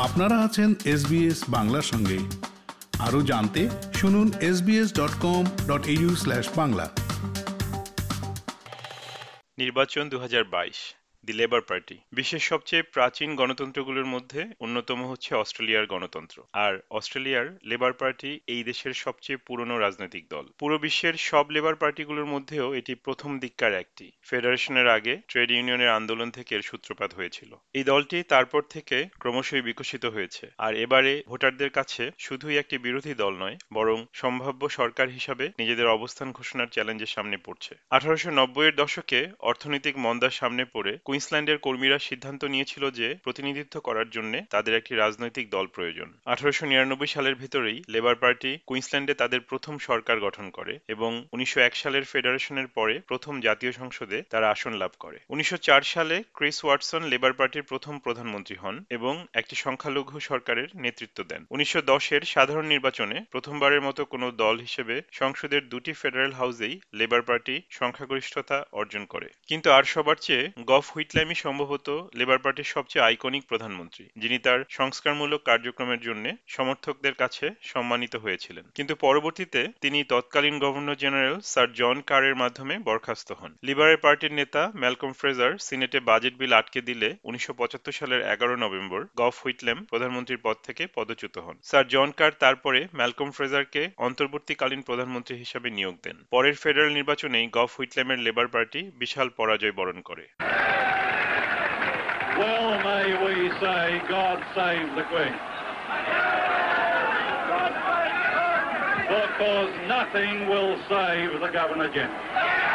আপনারা আছেন এসবিএস বাংলার সঙ্গে। আরও জানতে শুনুন SBS dot com dot Bangla. নির্বাচন দু হাজার বাইশ। দি লেবার পার্টি বিশ্বের সবচেয়ে প্রাচীন গণতন্ত্রগুলোর মধ্যে অন্যতম হচ্ছে অস্ট্রেলিয়ার গণতন্ত্র। আর অস্ট্রেলিয়ার লেবার পার্টি এই দেশের সবচেয়ে পুরনো রাজনৈতিক দল। পুরো বিশ্বের সব লেবার পার্টিগুলোর মধ্যেও এটি প্রথম দিককার একটি। ফেডারেশনের আগে ট্রেড ইউনিয়নের আন্দোলন থেকে এর সূত্রপাত হয়েছিল। এই দলটি তারপর থেকে ক্রমশই বিকশিত হয়েছে। আর এবারে ভোটারদের কাছে শুধুই একটি বিরোধী দল নয়, বরং সম্ভাব্য সরকার হিসাবে নিজেদের অবস্থান ঘোষণার চ্যালেঞ্জের সামনে পড়ছে। আঠারোশো এর দশকে অর্থনৈতিক মন্দার সামনে পড়ে কুইন্সল্যান্ডের কর্মীরা সিদ্ধান্ত নিয়েছিল যে প্রতিনিধিত্ব করার জন্য তাদের একটি রাজনৈতিক দল প্রয়োজন। আঠারোশো নিরানব্বই সালের ভেতরেই লেবার পার্টি কুইন্সল্যান্ডে তাদের প্রথম সরকার গঠন করে এবং উনিশশো এক সালের ফেডারেশনের পরে প্রথম জাতীয় সংসদে তারা আসন লাভ করে। উনিশশো চার সালে ক্রিস ওয়াটসন লেবার পার্টির প্রথম প্রধানমন্ত্রী হন এবং একটি সংখ্যালঘু সরকারের নেতৃত্ব দেন। উনিশশো এর সাধারণ নির্বাচনে প্রথমবারের মতো কোনো দল হিসেবে সংসদের দুটি ফেডারেল হাউসেই লেবার পার্টি সংখ্যাগরিষ্ঠতা অর্জন করে। কিন্তু আর সবার চেয়ে গফ হুইটল্যামি সম্ভবত লেবার পার্টির সবচেয়ে আইকনিক প্রধানমন্ত্রী, যিনি তার সংস্কারমূলক কার্যক্রমের জন্য সমর্থকদের কাছে সম্মানিত হয়েছিলেন। কিন্তু পরবর্তীতে তিনি তৎকালীন গভর্নর জেনারেল স্যার জন কারের মাধ্যমে বরখাস্ত হন। লিবারেল পার্টির নেতা ম্যালকম ফ্রেজার সিনেটে বাজেট বিল আটকে দিলে উনিশশো পঁচাত্তর সালের এগারো নভেম্বর গফ হুইটল্যাম প্রধানমন্ত্রীর পদ থেকে পদচ্যুত হন। স্যার জন কার তারপরে ম্যালকম ফ্রেজারকে অন্তর্বর্তীকালীন প্রধানমন্ত্রী হিসাবে নিয়োগ দেন। পরের ফেডারেল নির্বাচনেই গফ হুইটল্যামের লেবার পার্টি বিশাল পরাজয় বরণ করে। Well, may we say, God save the Queen. Because nothing will save the Governor General.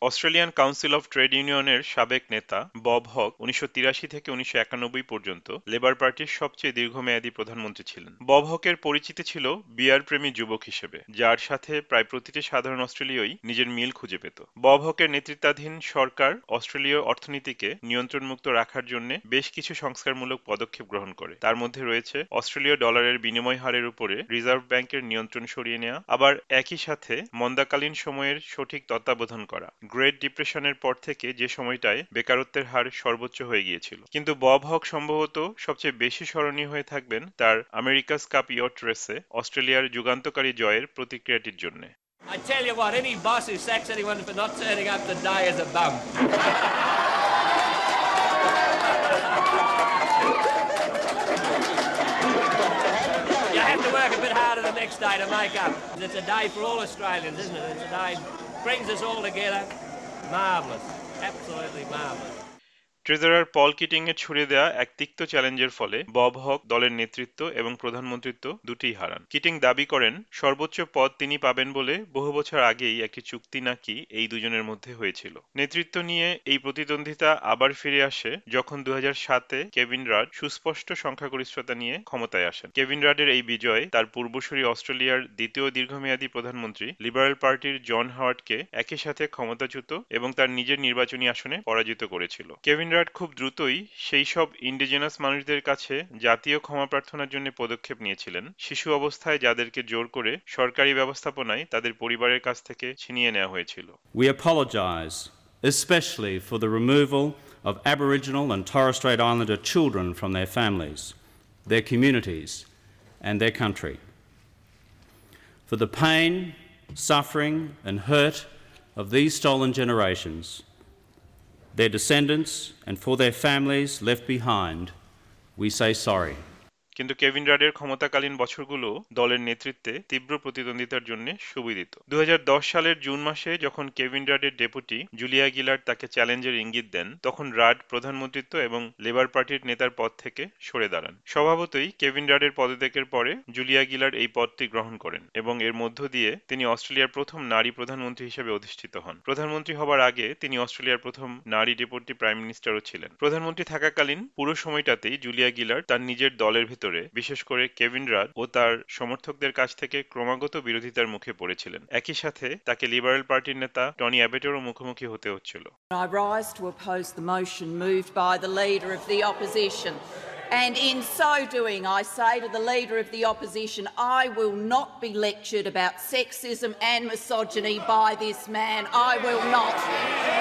Australian council of trade ইউনিয়নের সাবেক নেতা বব হক উনিশশো তিরাশি থেকে উনিশশো একানব্বই পর্যন্ত লেবার পার্টির সবচেয়ে দীর্ঘমেয়াদী প্রধানমন্ত্রী ছিলেন। বব হকের পরিচিতি ছিল বিয়ার প্রেমী যুবক হিসেবে, যার সাথে প্রায় প্রতিটি সাধারণ অস্ট্রেলীয়ই নিজের মিল খুঁজে পেত। বব হকের নেতৃত্বাধীন সরকার অস্ট্রেলীয় অর্থনীতিকে নিয়ন্ত্রণমুক্ত রাখার জন্য বেশ কিছু সংস্কারমূলক পদক্ষেপ গ্রহণ করে। তার মধ্যে রয়েছে অস্ট্রেলীয় ডলারের বিনিময় হারের উপরে রিজার্ভ ব্যাংকের নিয়ন্ত্রণ সরিয়ে নেওয়া আবার একই সাথে মন্দাকালীন সময়ের সঠিক তত্ত্বাবধান করা। গ্রেট ডিপ্রেশনের পর থেকে যে সময়টায় বেকারত্বের হার সর্বোচ্চ হয়ে গিয়েছিল কিন্তু বব হক সম্ভবত সবচেয়ে বেশি স্মরণীয় হয়ে থাকবেন তার আমেরিকাস কাপ ইয়ট রেসে অস্ট্রেলিয়ার যুগান্তকারী জয়ের প্রতিক্রিয়াটির জন্য to work a bit harder the next day to make up. It's a day for all Australians, isn't it? It's a day brings us all together. Marvelous. Absolutely marvelous. Treasurer Paul Keating এর ছুড়ে দেয়া এক তিক্ত চ্যালেঞ্জের ফলে Bob হক দলের নেতৃত্ব এবং প্রধানমন্ত্রিত্ব দুটিই হারান। কিটিং দাবি করেন, সর্বোচ্চ পদ তিনি পাবেন বলে বহু বছর আগেই একটি চুক্তি নাকি এই দুজনের মধ্যে হয়েছিল। নেতৃত্ব নিয়ে এই প্রতিদ্বন্দ্বিতা আবার ফিরে আসে যখন দু সাতে কেভিন রাড সুস্পষ্ট সংখ্যাগরিষ্ঠতা নিয়ে ক্ষমতায় আসেন। কেভিন রাডের এই বিজয় তার পূর্বসূরি অস্ট্রেলিয়ার দ্বিতীয় দীর্ঘমেয়াদী প্রধানমন্ত্রী লিবারেল পার্টির জন হাওয়ার্ডকে একই সাথে ক্ষমতাচ্যুত এবং তার নিজের নির্বাচনী আসনে পরাজিত করেছিল। কেভিন রাড খুব দ্রুতই সেই সব ইন্ডিজেনাস মানুষদের কাছে জাতীয় ক্ষমা প্রার্থনার জন্য পদক্ষেপ নিয়েছিলেন শিশু অবস্থায় যাদেরকে জোর করে সরকারি ব্যবস্থাপনায় তাদের পরিবারের কাছ থেকে ছিনিয়ে নেওয়া হয়েছিল We apologise especially for the removal of Aboriginal and Torres Strait Islander children from their families, their communities, and their country. For the pain, suffering, and hurt of these stolen generations, their descendants, and for their families left behind, we say sorry. কিন্তু Kevin রাডের ক্ষমতাকালীন বছরগুলো দলের নেতৃত্বে তীব্র প্রতিদ্বন্দ্বিতার জন্য সুবিদিত। দু হাজার দশ সালের জুন মাসে যখন কেভিন রাডের ডেপুটি জুলিয়া গিলার্ড তাকে চ্যালেঞ্জের ইঙ্গিত দেন, তখন রাড প্রধানমন্ত্রিত্ব এবং লেবার পার্টির নেতার পদ থেকে সরে দাঁড়ান। স্বভাবতই কেভিন রাডের পদত্যাগের পরে জুলিয়া গিলার্ড এই পদটি গ্রহণ করেন এবং এর মধ্য দিয়ে তিনি অস্ট্রেলিয়ার প্রথম নারী প্রধানমন্ত্রী হিসেবে অধিষ্ঠিত হন। প্রধানমন্ত্রী হবার আগে তিনি অস্ট্রেলিয়ার প্রথম নারী ডেপুটি প্রাইম মিনিস্টারও ছিলেন। প্রধানমন্ত্রী থাকাকালীন পুরো সময়টাতেই জুলিয়া গিলার্ড তার নিজের দলের ভিতরে ভেতরে বিশেষ করে কেভিন রাদ ও তার সমর্থকদের কাছ থেকে ক্রমাগত বিরোধিতার মুখে পড়েছিলেন একই সাথে তাকে লিবারেল পার্টির নেতা টনি অ্যাবেটেরও মুখোমুখি হতে হচ্ছিল I rise to oppose the motion moved by the leader of the opposition. And in so doing, I say to the Leader of the Opposition, I will not be lectured about sexism and misogyny by this man. I will not.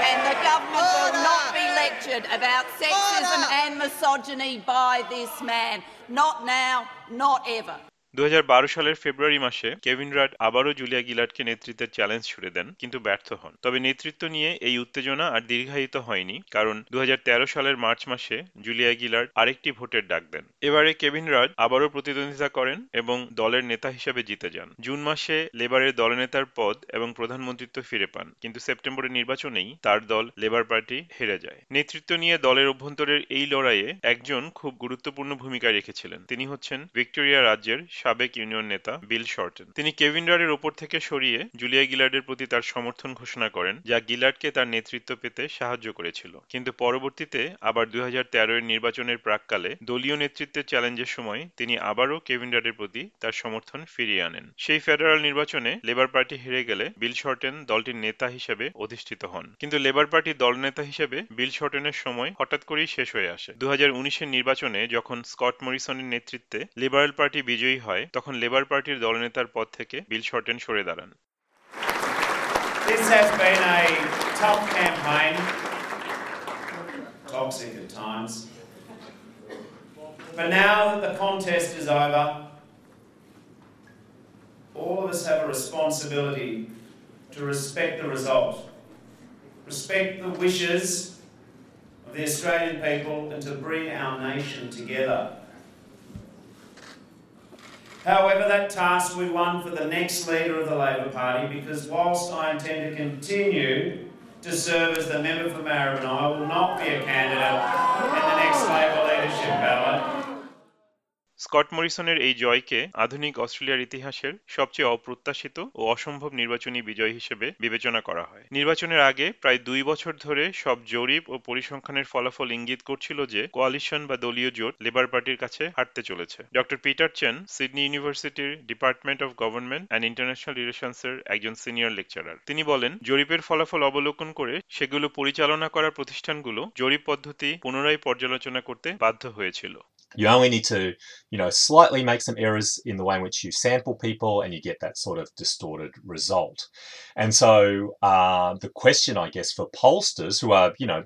And the government will not be lectured. about sexism and misogyny by this man. Not now, not ever. দু হাজার বারো সালের ফেব্রুয়ারি মাসে Kevin রাড আবারও Julia গিলার্ডকে নেতৃত্বের challenge ছুড়ে দেন, কিন্তু ব্যর্থ হন। তবে নেতৃত্ব নিয়ে এই উত্তেজনা আর দীর্ঘায়িত হয়নি, কারণ দু হাজার তেরো সালের মার্চ মাসে জুলিয়া গিলার্ড আরেকটি ভোটের ডাক দেন। এবারে কেভিন রাড আবারও প্রতিদ্বন্দ্বিতা করেন এবং দলের নেতা হিসেবে জিতে যান। জুন মাসে লেবারের দলনেতার পদ এবং প্রধানমন্ত্রিত্ব ফিরে পান, কিন্তু সেপ্টেম্বরের নির্বাচনেই তার দল লেবার পার্টি হেরে যায়। নেতৃত্ব নিয়ে দলের অভ্যন্তরের এই লড়াইয়ে একজন খুব গুরুত্বপূর্ণ ভূমিকা রেখেছিলেন। তিনি হচ্ছেন ভিক্টোরিয়া রাজ্যের সাবেক ইউনিয়ন নেতা বিল শর্টন। তিনি কেভিন রাডের ওপর থেকে সরিয়ে জুলিয়া গিলার্ডের প্রতি তার সমর্থন ঘোষণা করেন, যা গিলার্ডকে তার নেতৃত্ব পেতে সাহায্য করেছিল। কিন্তু পরবর্তীতে আবার দুই হাজার তেরো এর নির্বাচনের প্রাককালে দলীয় নেতৃত্বের চ্যালেঞ্জের সময় তিনি আবারও কেভিন রাডের প্রতি তার সমর্থন ফিরিয়ে আনেন। সেই ফেডারাল নির্বাচনে লেবার পার্টি হেরে গেলে বিল শর্টেন দলটির নেতা হিসেবে অধিষ্ঠিত হন। কিন্তু লেবার পার্টির দলনেতা হিসেবে বিল শর্টেনের সময় হঠাৎ করেই শেষ হয়ে আসে। দু হাজার নির্বাচনে যখন স্কট মরিসনের নেতৃত্বে লিবারেল পার্টি বিজয়ী হয় হয় তখন লেবার পার্টির দলনেতার পদ থেকে বিল শর্টেন সরে দাঁড়ান This has been a tough campaign, toxic at times. But now that the contest is over, all of us have a responsibility to respect the result, respect the wishes of the Australian people, and to bring our nation together. However, that task we won for the next leader of the Labor Party because whilst I intend to continue to serve as the member for Maribyrnong, I will not be a candidate in the next Labor. Scott মরিসনের এই জয়কে আধুনিক অস্ট্রেলিয়ার ইতিহাসের সবচেয়ে অপ্রত্যাশিত ও অসম্ভব নির্বাচনী বিজয় হিসেবে বিবেচনা করা হয়। নির্বাচনের আগে প্রায় দুই বছর ধরে সব জরিপ ও পরিসংখ্যানের ফলাফল ইঙ্গিত করছিল যে কোয়ালিশন বা দলীয় জোট লেবার পার্টির কাছে হারতে চলেছে। ডক্টর পিটার চেন সিডনি ইউনিভার্সিটির department of government and international রিলেশনসের একজন সিনিয়র লেকচারার। তিনি বলেন জরিপের ফলাফল অবলোকন করে সেগুলো পরিচালনা করার প্রতিষ্ঠানগুলো জরিপ পদ্ধতি পুনরায় পর্যালোচনা করতে বাধ্য হয়েছিল। You only need to, you know, slightly make some errors in the way in which you sample people and you get that sort of distorted result. And so uh, the question, I guess, for pollsters who are, you know,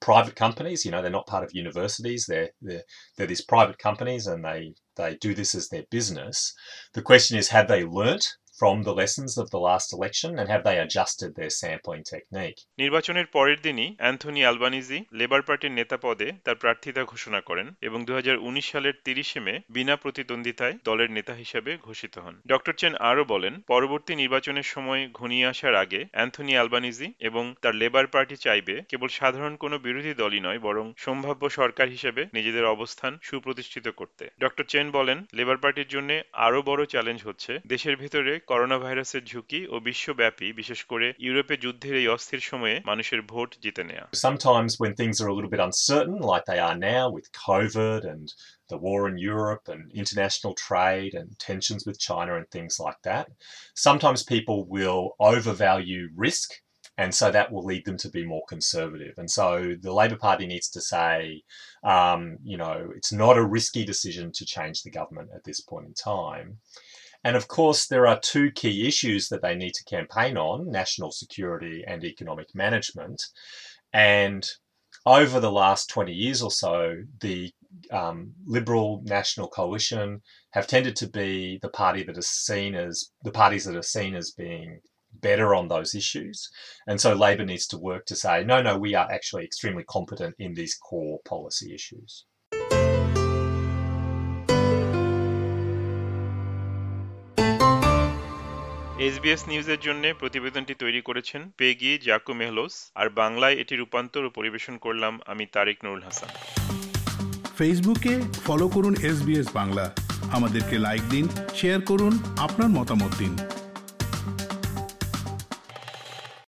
private companies, you know, they're not part of universities, they're, they're, they're these private companies and they, they do this as their business. The question is, have they learnt from the lessons of the last election and have they adjusted their sampling technique? নির্বাচনের পরের দিনই Anthony Albanese labour পার্টির নেতা পদে তার প্রার্থিতা ঘোষণা করেন এবং দু সালের তিরিশে মে বিনা প্রতিদ্বন্দ্বিতায় দলের নেতা হিসেবে ঘোষিত হন ডক্টর চেন আরও বলেন, পরবর্তী নির্বাচনের সময় ঘনিয়ে আসার আগে অ্যান্থনি আলবানিজি এবং তার লেবার পার্টি চাইবে কেবল সাধারণ কোনো বিরোধী দলই নয়, বরং সম্ভাব্য সরকার হিসেবে নিজেদের অবস্থান সুপ্রতিষ্ঠিত করতে ডক্টর চেন বলেন, লেবার পার্টির জন্য আরও বড় চ্যালেঞ্জ হচ্ছে, দেশের ভিতরে করোনা ভাইরাসের ঝুঁকি ও বিশ্বব্যাপী বিশেষ করে ইউরোপে যুদ্ধের এই অস্থির সময়ে মানুষের ভোট জিতে নেওয়া Sometimes when things are a little bit uncertain like they are now with COVID and the war in Europe and international trade and tensions with China and things like that, sometimes people will overvalue risk and so that will lead them to be more conservative. And so the Labor Party needs to say, um, you know, it's not a risky decision to change the government at this point in time. And of course, there are two key issues that they need to campaign on national security and economic management. And over the last 20 years or so, the um, Liberal National Coalition have tended to be the party that is seen as the parties that are seen as being better on those issues. And so Labor needs to work to say, no, no, we are actually extremely competent in these core policy issues. SBS নিউজের জন্য প্রতিবেদনটি তৈরি করেছেন পেগি জাকু মেহলোস আর বাংলায় এটি রূপান্তর ও পরিবেশন করলাম আমি তারিক নুরুল হাসান। ফেসবুকে ফলো করুন এস বাংলা। আমাদেরকে লাইক দিন, শেয়ার করুন, আপনার মতামত দিন।